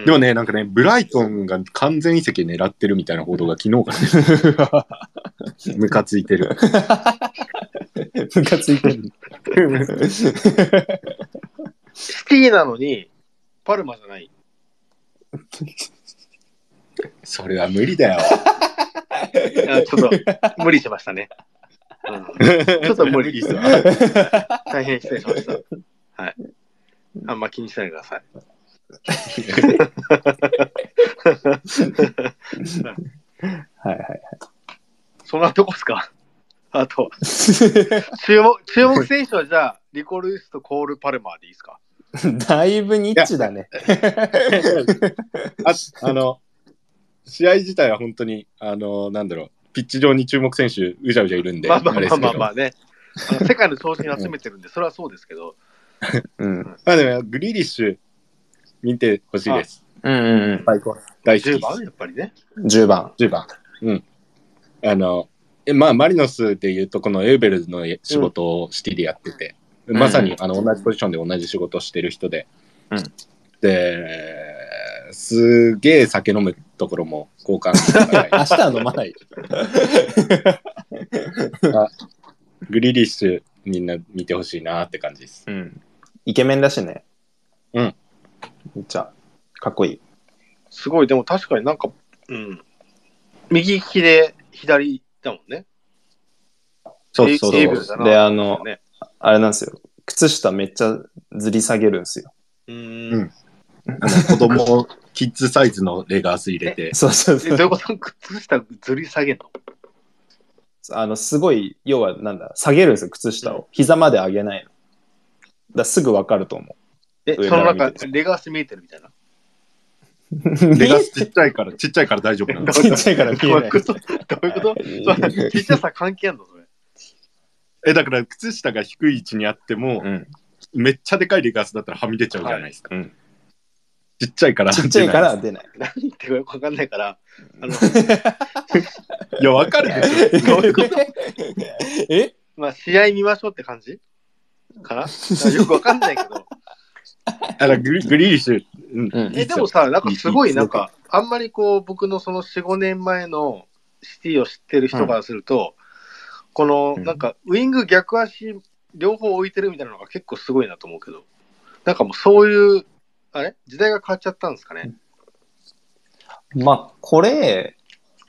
でもね、なんかね、ブライトンが完全移籍狙ってるみたいな報道が昨日からね、(laughs) ムカついてる。(laughs)
ムカついてる。
シティなのに、パルマじゃない。
それは無理だよ。(laughs)
ちょっと無理しましたね。うん、ちょっと無理
ですわ。(laughs)
大変失礼しました。はい。あんま気にしないでください。
はいはい。
そんなとこっすか？あと、(laughs) 注目、注目選手はじゃあ、リコルイスとコール・パルマーでいいですか？
だいぶニッチだね。
ああの、試合自体は本当に、あの、なんだろう、ピッチ上に注目選手、うじゃうじゃいるんで、
まあまあまあまあまあね。あの世界の調子に集めてるんで、それはそうですけど、
うん。
まあでも、グリーリッシュ、見てほしいです。
うんうんうん。
最高。大好き
10
です。
番やっぱりね。
10番。
10番。うん。あの、えまあ、マリノスでいうと、このエウベルの仕事をシティでやってて、
ん
まさにあの同じポジションで同じ仕事をしてる人で、
うん
で、すげえ酒飲むところも交換 (laughs)
明日は飲まない。
グリリッシュみんな見てほしいなって感じです。
うん。イケメンだしね。
うん。
めっちゃ、かっこいい。
すごい、でも確かになんか、うん。右利きで左だもんね。
そうそうそう。
エイブルだな
であの
ね、
あれなんですよ。靴下めっちゃずり下げるんですよ。
う
うんんあ (laughs) の子供、キッズサイズのレガース入れて、(laughs)
そうそうそう。
えどういうこと靴下ずり下げんの？
あの、すごい、要はなんだ、下げるんですよ、靴下を。膝まで上げないの。だからすぐわかると思
え、
上
その
から見て
中、レガース見えてるみたいな？
う。(laughs)
レガースちっちゃいから、ちっちゃいから大丈夫なの。
ちっちゃいから見えない
どういうこと？どういうこと？それちっちゃさ関係あんの？それ。
え、だから靴下が低い位置にあっても、
うん。
めっちゃでかいレガースだったらはみ出ちゃうじゃないですか。
うん。
ちっちゃいから。
ちっちゃいから出ない。
何言ってるかよくわかんないから、あの、(laughs)
いや、わかるでしょ。
どういうこと
え？
まあ、試合見ましょうって感じ？かな (laughs) よくわかんないけど。
あらグリグリーリッシュ。うん。
うん
え、でもさ、なんかすごい、なんか、あんまりこう、僕のその4、5年前のシティを知ってる人からすると、この、
うん。
なんか、ウイング逆足、両方置いてるみたいなのが結構すごいなと思うけど、なんかもうそういう、あれ？時代が変わっちゃったんですかね？
まあ、これ、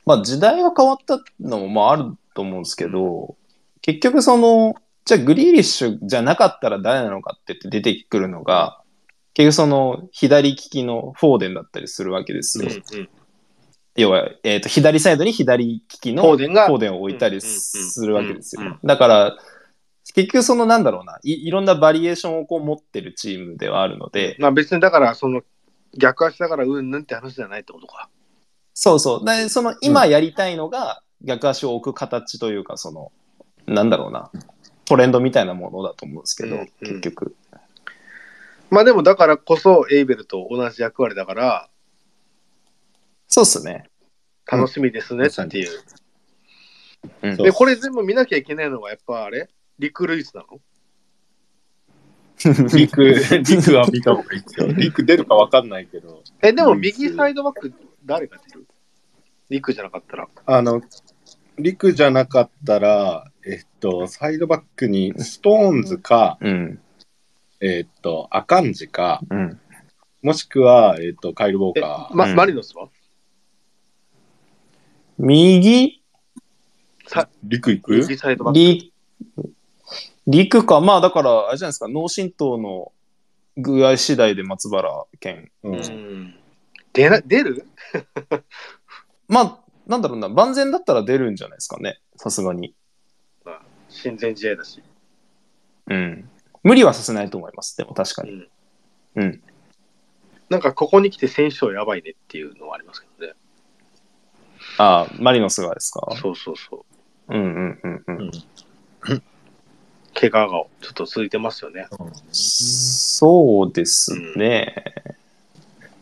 まあ時代が変わったのもまああると思うんですけど、結局その、じゃあグリーリッシュじゃなかったら誰なのかって出てくるのが、結局その左利きのフォーデンだったりするわけです
うん
よ。
うん。
要は、えっ、と、左サイドに左利きの
フォーデン
を置いたりするわけですよ。だから、結局そのなんだろうな、いいろんなバリエーションをこう持ってるチームではあるので、
まあ別にだから、その、逆足だからうんぬんって話じゃないってことか。
そうそう。で、その今やりたいのが逆足を置く形というか、その、なんだろうな、トレンドみたいなものだと思うんですけど、
うんうん
結局。
まあでもだからこそ、エイベルと同じ役割だから、
そうっすね。
楽しみですねっていう。
うん
で、これ全部見なきゃいけないのが、やっぱあれ？リクルイスなの？(laughs)
リク、リクは見た方がいいですよ。リク出るかわかんないけど。
え、でも右サイドバック誰が出る？リクじゃなかったら。
あの、リクじゃなかったら、えっと、サイドバックにストーンズか、
うん。
えっと、アカンジか、
うん。
もしくは、えっと、カイル・ウォー
え、
カー。
ま、
うん
マリノスは？
右？
さ
リク行く？
右サイドバック。
リ、陸か。まあだから、あれじゃないですか、脳震盪の具合次第で松原健。
う。
うんん。出な、出る？(laughs)
まあ、なんだろうな、万全だったら出るんじゃないですかね。さすがに。
親善試合だし。
うん。無理はさせないと思います。でも確かに。
うん。
うん。
なんかここに来て選手層やばいねっていうのはありますけどね。
ああ、マリノスがですか？
そうそうそう。
うんうんうんうん。
怪我がちょっと続いてますよね。
そうですね。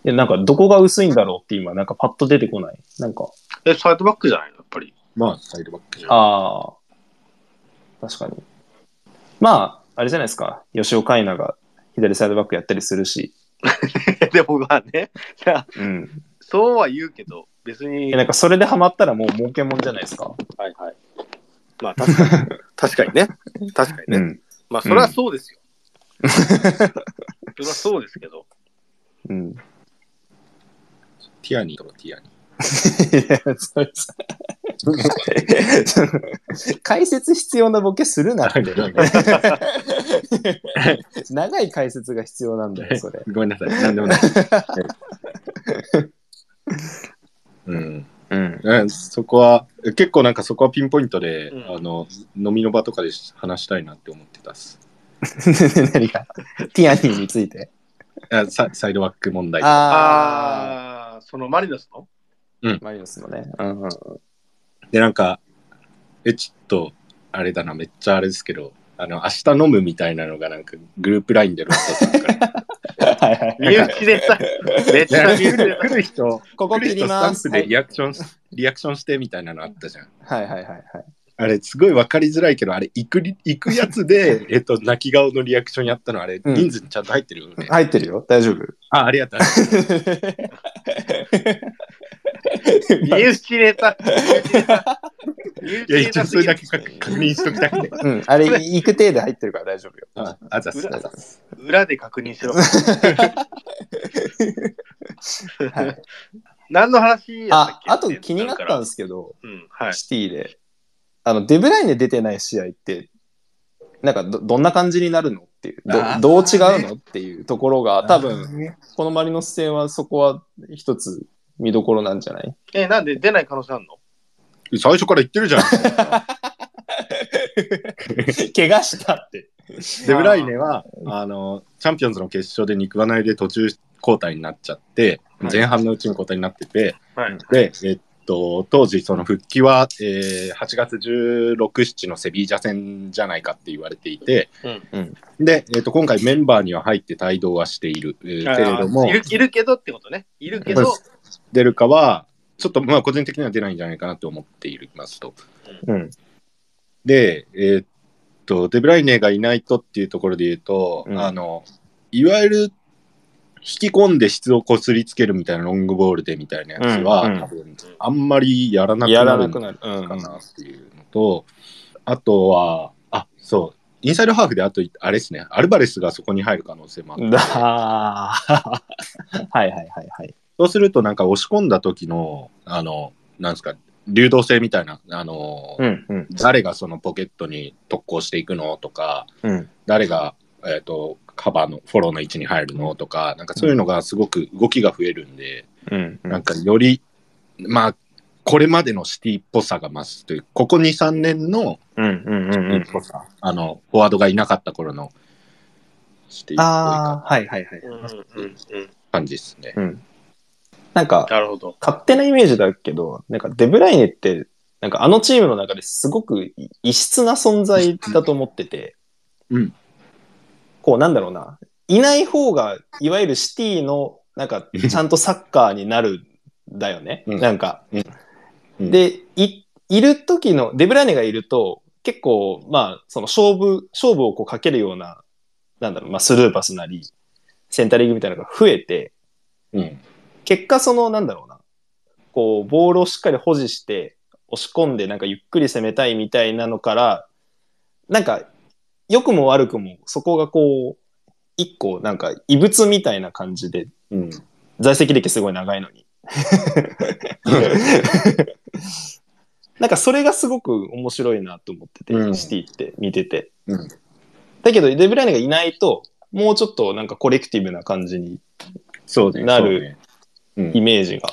いや、なんかどこが薄いんだろうって今、なんかパッと出てこない。なんか、
え、サイドバックじゃないの？やっぱり。
まあ、サイドバックじゃん。
ああ、確かに。まあ、あれじゃないですか。吉岡海奈が左サイドバックやったりするし。(laughs)
でもまあね、いや
うん。
そうは言うけど、別に。
いやなんかそれでハマったらもう儲けもんじゃないですか。
はいはい。まあ確かに。(laughs) 確かにね。(laughs) 確かにね。
うん。
まあそれはそうですよ。それはそうですけど。
うん。
ティアニーとかティアニ
いや、それさ解説必要なボケするなって。長い解説が必要なんだよ、それ。
ー。ごめんなさい。なんでもない。(laughs) うん。
うん。
うんそこは、結構なんかそこはピンポイントで、
うん
あの、飲みの場とかで話したいなって思ってたっす。(laughs)
何か、ティアニーについて？
あササイドバック問題。
あ
ああ、そのマリノスの？
あ、マリノスのね。うんうん
で、なんか、え、ちょっと、あれだな、めっちゃあれですけど、あの、明日飲むみたいなのがなんかグループラインでロットさんから。(laughs)
はいはい。
身内ネタ。めっちゃ身
来る
内ネ
来る人、
ここ切ります。
スタンプでリアクションし、リアクションしてみたいなのあったじゃん。
はいはいはいはい。
あれ、すごい分かりづらいけど、あれ、行くり、行くやつで、(laughs) えっと、泣き顔のリアクションやったの、あれ、
うん
人数にちゃんと入ってるよね。
入ってるよ。大丈夫。
あ、ありがとう。(laughs)
身内ネタ。
いや、一応それだけ確確認しときたいね。(laughs)
うん。あれ、行く体で入ってるから大丈夫よ。
あ、あざっす。
裏
あざっす。
裏で確認しろ。(laughs)
はい。
何の話やったっ
あ、
け？
あと気になったんですけど、
うん、はい。
シティで。あの、デブライネ出てない試合って、なんかど、どんな感じになるのっていう、どどう違うのっていうところが、(laughs) 多分、このマリノス戦はそこは一つ見どころなんじゃない？
え、なんで出ない可能性あるの？
最初から言ってるじゃん。(laughs)
怪我したって。
デブライネは、あの、チャンピオンズの決勝で肉離れで途中交代になっちゃって、
はい
前半のうちに交代になってて、
はい。
で、えっと、当時、その復帰は、えー8月16、7のセビージャ戦じゃないかって言われていて、
うん。
で、えっと、今回メンバーには入って帯同はしている、えーけれども
い、るいるけどってことね。いるけど、
出るかは、ちょっとまあ個人的には出ないんじゃないかなと思っていますと。
うん。
で、えーっと、デブライネがいないとっていうところで言うと、
うん
あの、いわゆる引き込んで質をこすりつけるみたいなロングボールでみたいなやつは、
うんうん
多分あんまりやらなく
や
なるかなっていうのと、あとは、あ、そう、インサイドハーフであと、あれですね、アルバレスがそこに入る可能性もあって、(laughs)
だはいはいはいはい。
そうするとなんか押し込んだ時の、あの、なんですか、流動性みたいな、あの、
うんうん
誰がそのポケットに特攻していくのとか、
うん。
誰が、えー、とカバーのフォローの位置に入るのとか、なんかそういうのがすごく動きが増えるんで、
うん。
なんかより、まあ、これまでのシティっぽさが増すという、ここ2、3年の
うんうんうん
シテ
うん
ィっぽさ、あの、フォワードがいなかった頃のシティっぽい。感じですね。
うん。なんか、
なるほど。
勝手なイメージだけど、なんかデブライネって、なんかあのチームの中ですごく異質な存在だと思ってて、
うん。
こうなんだろうな、いない方が、いわゆるシティの、なんかちゃんとサッカーになるんだよね。
うん
なんか。
うん
で、い、いる時の、デブライネがいると、結構、まあ、その勝負、勝負をこうかけるようななんだろう、まあ、スルーパスなり、センタリングみたいなのが増えて、
うん。
結果その、なんだろうな、こう、ボールをしっかり保持して、押し込んで、なんかゆっくり攻めたいみたいなのから、なんか、良くも悪くも、そこがこう、一個、なんか、異物みたいな感じで、
うん。
在籍歴すごい長いのに。なんかそれがすごく面白いなと思ってて、
うん
シティって見てて。
うん。
だけど、デブライネがいないと、もうちょっとなんかコレクティブな感じに
そうね。
なるイメージが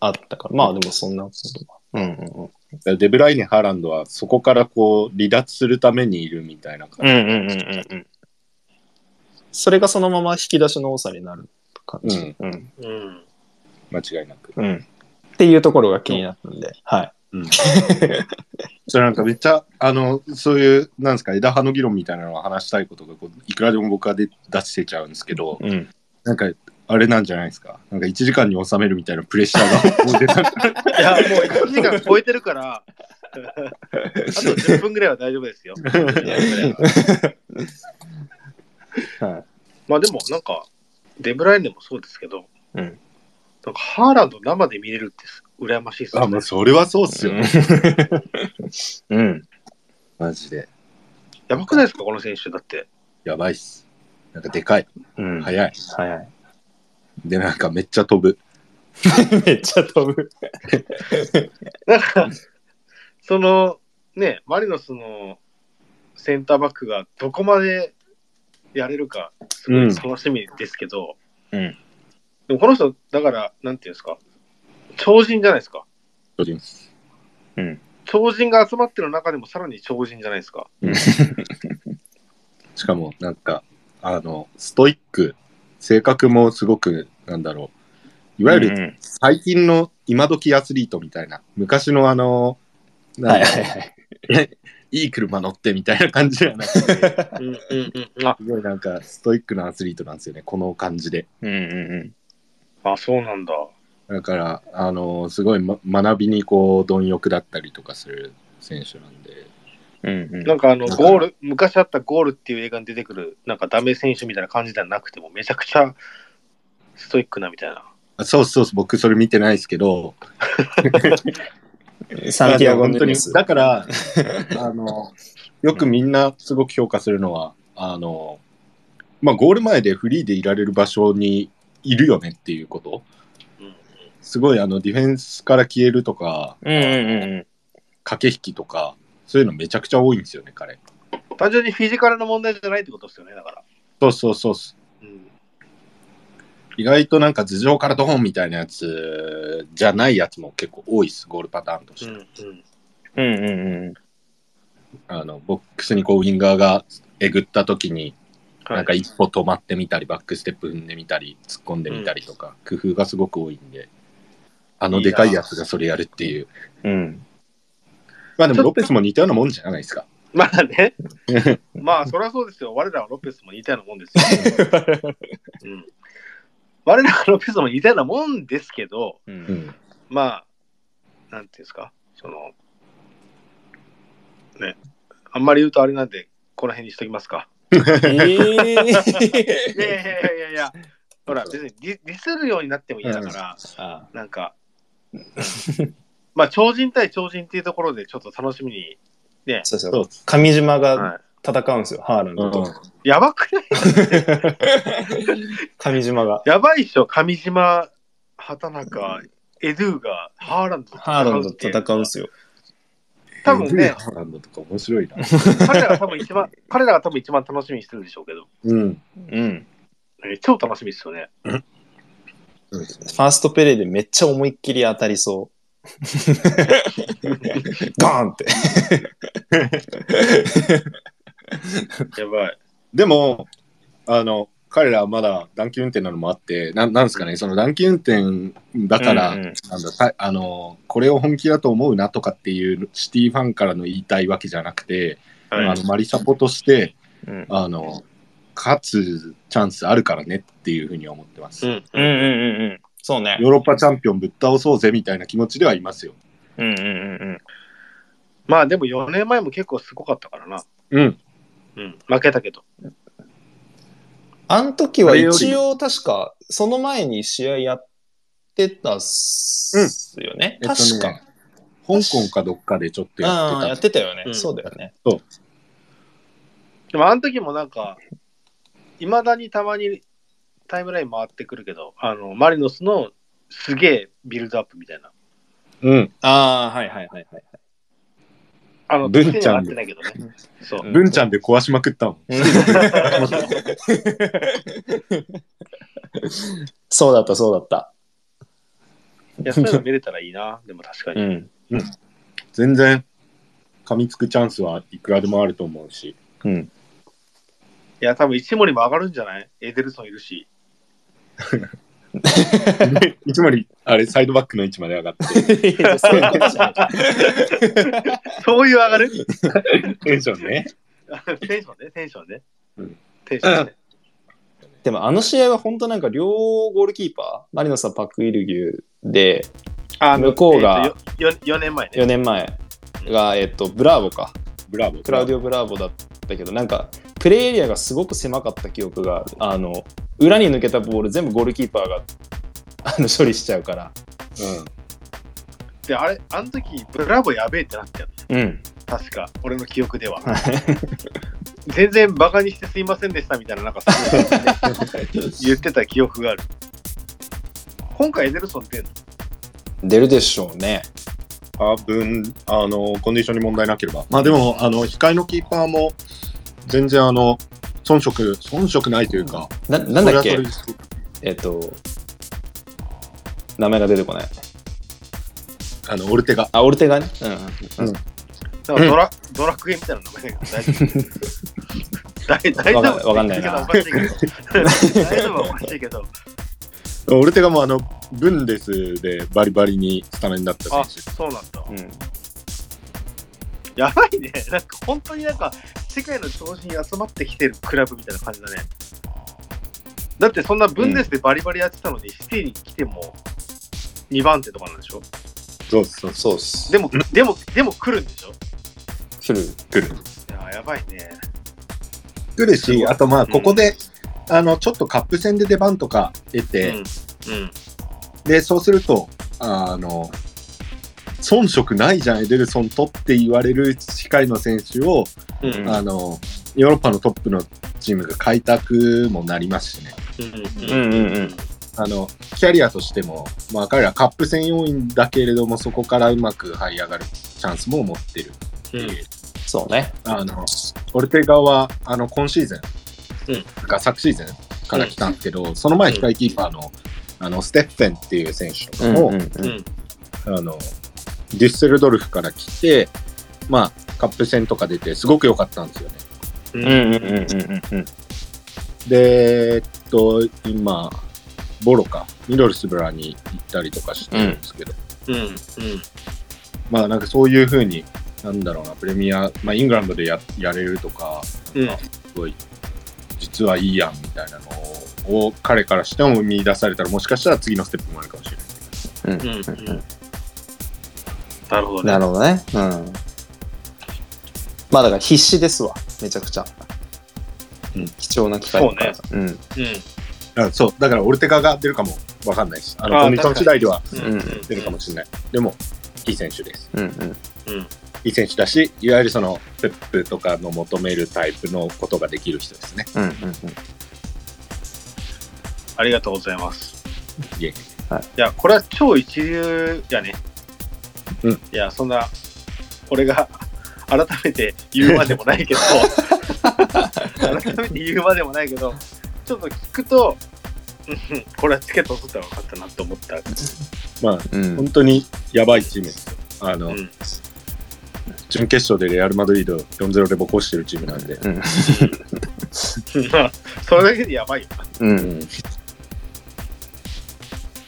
あったから、まあでもそんなことが。うんうんうん。
デブライネ、ハーランドはそこからこう離脱するためにいるみたいな感じ。
うんうんうんうんうん。それがそのまま引き出しの多さになる感じ。うん。
うん。
間違いなく。
うん。っていうところが気になったんで、はい。
うん。(laughs) それなんかめっちゃ、あの、そういう、なんですか、枝葉の議論みたいなのを話したいことがこう、いくらでも僕はで出してちゃうんですけど、
うん。
なんか、あれなんじゃないですか？なんか1時間に収めるみたいなプレッシャーがもう出た。
いや、もう1時間超えてるから、あと10分ぐらいは大丈夫ですよ。
はい。
まあでも、なんか、デブライネもそうですけど、
うん
なんかハーランド生で見れるって羨ましいです
あ、
よ、
もうそれはそうっすよ。
うん。
マジで。
やばくないですか、この選手。だって。
やばいっす。なんかでかい。
うん。
速い。
早い。
で、なんかめっちゃ飛ぶ。(laughs)
めっちゃ飛ぶ。(laughs)
なんか、その、ね、マリノスのセンターバックがどこまでやれるか、すごい楽しみですけど、
うん。
でもこの人、だから、なんていうんですか、超人じゃないですか。
巨人っす
うん。
超人が集まってる中でもさらに超人じゃないですか。(laughs)
しかも、なんか、あの、ストイック、性格もすごく、なんだろう。いわゆる
る、
最近の今時アスリートみたいな、昔のあの、
はいはいはい。(laughs)
いい車乗ってみたいな感じじゃなくて、(laughs)
うんうんうん。あ、
すごいなんかストイックなアスリートなんですよね、この感じで。
うんうん
あそうなんだ。
だから、あの、すごい、ま、学びにこう、貪欲だったりとかする選手なんで、
うん。うん
なんかあの、ゴール、昔あったゴールっていう映画に出てくる、なんかダメ選手みたいな感じではなくても、めちゃくちゃストイックなみたいな。
あそうそうそう、僕それ見てないですけど、
うん。サンティアゴ・
本当に。だから、(laughs) あの、よくみんなすごく評価するのは、あの、まあ、ゴール前でフリーでいられる場所にいるよねっていうこと。
うん
すごいあのディフェンスから消えるとか、
うんうんうん
駆け引きとか、そういうのめちゃくちゃ多いんですよね、彼。
単純にフィジカルの問題じゃないってことですよね、だから。
そうそうそう。
うん、
意外となんか頭上からドーンみたいなやつじゃないやつも結構多いです、ゴールパターンとして。
うん、うん。
うん。うんうんうん。
あのボックスにこうウィンガーがえぐった時に、
はい
なんか一歩止まってみたり、バックステップ踏んでみたり、突っ込んでみたりとか、工夫がすごく多いんで、あのでかいやつがそれやるっていう。
うん。
まあでもロペスも似たようなもんじゃないですか。
まあね。(laughs) まあ、そりゃそうですよ。我らはロペスも似たようなもんですよ。うん、我らはロペスも似たようなもんですけど、
う。
うんん。
まあ、なんていうんですか、その、ね、あんまり言うとあれなんで、この辺にしときますか。
え
いやい
え。
やいやいやいや、ほら、別にディディスるようになっても嫌だから、
あ
なんか、(laughs) まあ、超人対超人っていうところで、ちょっと楽しみに、ね、
そうそう。
そうっす。
上島が
は
戦うんですよ、ハーランドと。
うん
い、やばくない？(laughs)
上島が。
やばいっしょ、上島、畑中、エドゥがハーランドと
ハーランド戦うんですよ。
多分ね
ハーランドとか面白いな。
彼らが多分一番、(laughs) 彼らが多分一番楽しみにしてるでしょうけど、
うん。
うん。
えー超楽しみですよね
ファーストペレーでめっちゃ思いっきり当たりそう。(laughs) ガーンって。(laughs)
やばい。
でも、あの、彼らはまだ短期運転なのもあって、なんなんですかね、その短期運転だから、
うんうん
なんだたあの、これを本気だと思うなとかっていうシティファンからの言いたいわけじゃなくて、
はい
あのマリサポとして、
うん
あの、勝つチャンスあるからねっていうふうに思ってます。
うん
うんうんうんうん。そうね。
ヨーロッパチャンピオンぶっ倒そうぜみたいな気持ちではいますよ。
うんうんうんうん。
まあでも4年前も結構すごかったからな。
うん。
うん、負けたけど。
あの時は一応確か、その前に試合やってたっすよね。
えっとね
確か。
香港かどっかでちょっとやってた。
ああ、やってたよね。
うん
そうだよね。
でもあの時もなんか、いまだにたまにタイムライン回ってくるけど、あの、マリノスのすげえビルドアップみたいな。
うん。
ああ、はいはいはいはい。
あの、
文ちゃん
手には合ってないけどね。そう。
うん
文ちゃんで壊しまくったもん。
そうだった、そうだった。
いや、そういうの見れたらいいな。でも確かに。
うん。
全然、噛みつくチャンスはいくらでもあると思うし。
うん。
いや、多分一森も上がるんじゃない？エデルソンいるし。(laughs)
一森、あれ、サイドバックの位置まで上がって、
そういう
上がる？
テンションね。
テンションね、テンションね。
うん
テンションね。
でもあの試合は本当なんか両ゴールキーパー、マリノスはパク・イルギュで、
あ
向こうが
えーとよよ4年前ね。
4年前が、えっと、ブラーボか。
ブラボー。
クラウディオ・ブラーボだったけど、なんか、プレイエリアがすごく狭かった記憶が、あの、裏に抜けたボール全部ゴールキーパーがあの処理しちゃうから。
うん。
で、あれ、あの時、ブラボーやべえってなったよ。
うん。
確か、俺の記憶では。(laughs) 全然バカにしてすいませんでしたみたいな、なんかそういうのね言ってた記憶がある。今回エデルソン出んの？
出るでしょうね。
多分、あの、コンディションに問題なければ。まあでも、あの、控えのキーパーも、全然あの、遜色、遜色ないというか。
ななんだっけ？えっと、名前が出てこない。
あの、オルテガ。
あ、オルテガね？うん。
うん
なんかドラ、ドラクエみたいな名前 (laughs) だけど、大丈夫大大丈夫
わかんないわかんな
大丈夫はおかしいけど。(laughs)
オルテガもあの、ブンデスでバリバリにスタメンだった
あ、
選手。
そうなんだ。
うん。
やばいね。なんか本当になんか世界の超人集まってきてるクラブみたいな感じだね。だってそんなブンデスでバリバリやってたのに、シティに来ても2番手とかなんでしょ？
そうそう
そうっす。
でも、でも、でも来るんでしょ？
来る。
来る。
いや、やばいね。
来るし、あとまあ、ここで、あの、ちょっとカップ戦で出番とか得て、
うん。うん。
で、そうすると、あの、遜色ないじゃん、エデルソンとって言われる控えの選手を、
うん。
あの、ヨーロッパのトップのチームが開拓もなりますしね。
うん。
うんうんうん。
あの、キャリアとしても、まあ彼らカップ戦要員だけれども、そこからうまく這い上がるチャンスも持ってる。
うん。
そうね。
あの、オルテガは、あの、今シーズン、
うん
が昨シーズンから来たんですけど、その前、控えキーパーの、あの、ステッフェンっていう選手とかも、
うんうん
う
うん
ん。
あの、デュッセルドルフから来て、まあ、カップ戦とか出て、すごく良かったんですよね。
う
うんうんうんうんうん。
で、えっと、今、ボロか、ミドルスブラに行ったりとかしてるんですけど、
うん。うん。
まあなんかそういうふうに、なんだろうな、プレミア、まあイングランドでややれるとか、
うん。
すごい、実はいいやんみたいなのを、彼からしても見出されたら、もしかしたら次のステップもあるかもしれない。
うん
うん。うん。なるほどね。
なるほどね。うん。まあだから必死ですわ。めちゃくちゃ。
うん
貴重な機会だから。うん。
うん。
あそう、だからオルテガが出るかもわかんないし、あの
あー
コンディション次第では
うん。
うん
出るかもしれない。でも、いい選手です。
うんうん。
うん。
いい選手だし、いわゆるその、ペップとかの求めるタイプのことができる人ですね。
うんうんうん。
ありがとうございます。
いえ
いや、これは超一流やね。
うん
いや、そんな、俺が (laughs) 改めて言うまでもないけど、改めて言うまでもないけど、ちょっと聞くと、うんこれはチケットを取ったらよかったなって思った。
まあ、
うん
本当にやばいチームですよ。あの、
うん
準決勝でレアル・マドリード4-0でボコしてるチームなんで。
うん (laughs)
それだけでやばいよな。
うん。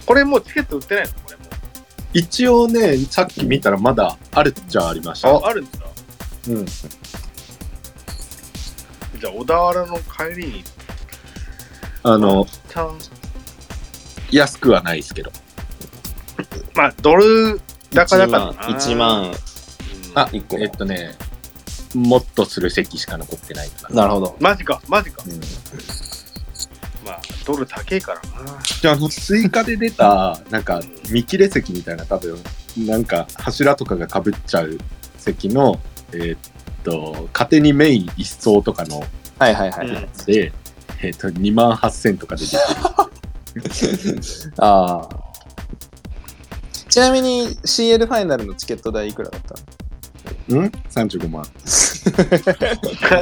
これもうチケット売ってないの？
一応ね、さっき見たらまだあるっちゃありました。
う。あるんだ。
うん。
じゃあ、小田原の帰りに、
あの、
ちゃん、
安くはないですけど。
まあ、ドル高々だな。
1万。
うん
あ
一個
えっとね、もっとする席しか残ってないかな。
なるほど。
マジか、マジか。
うん
ドル高いからな。
じゃあ、あの、追加で出た、なんか、見切れ席みたいな、多分、なんか、柱とかが被っちゃう席の、えーっと、勝手にメイン一層とかの
はいはいはい。
うん
で、えーっと、2万8000とかで出てる。(laughs)
ああ。ちなみに CL ファイナルのチケット代いくらだったの？
ん ?35 万。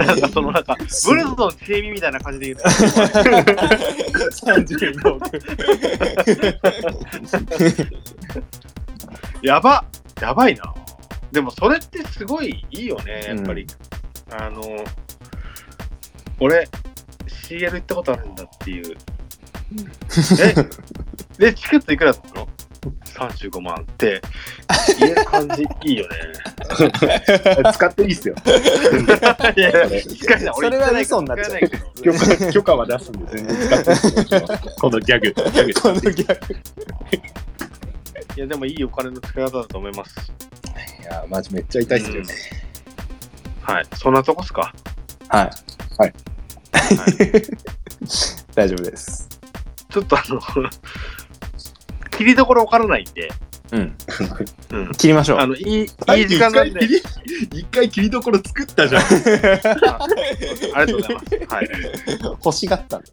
なんかそのなんか、ブルズのチェミみたいな感じで言う。
?35 億。
やばやばいな。でもそれってすごいいいよね、やっぱり。あの、俺、CL 行ったことあるんだっていう。(laughs) え？で、チケットいくらだったの？?35 万って、言える感じいいよね。(laughs)
使っていいっすよ。(laughs)
いや
それは嘘になっちゃう
許可許可は出すんで、全然使っていいっす (laughs) よ。このギャグ。ギャグ
この逆。
いや、でもいいお金の使い方だと思います。
いや、マジめっちゃ痛いっすよね。
はい。そんなとこっすか？
はい。
はい。
大丈夫です。
ちょっとあの、切りどころわからないんで、
うん。
うん。
切りましょう。
あの、いい、いい時間なんで、
一回切り一回切りどころ作ったじゃん。
あありがとうございます。はい。
欲しがったんだ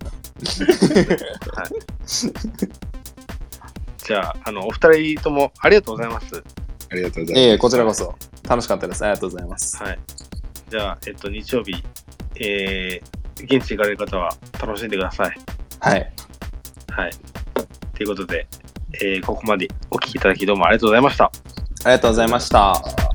じゃあ、あの、お二人ともありがとうございます。
ありがとうございます。
ええこちらこそ。楽しかったです。ありがとうございます。
はい。じゃあ、えっと、日曜日、えー、現地行かれる方は楽しんでください。
はい。
はい。ということで、えー、ここまでお聞きいただきどうもありがとうございました。
ありがとうございました。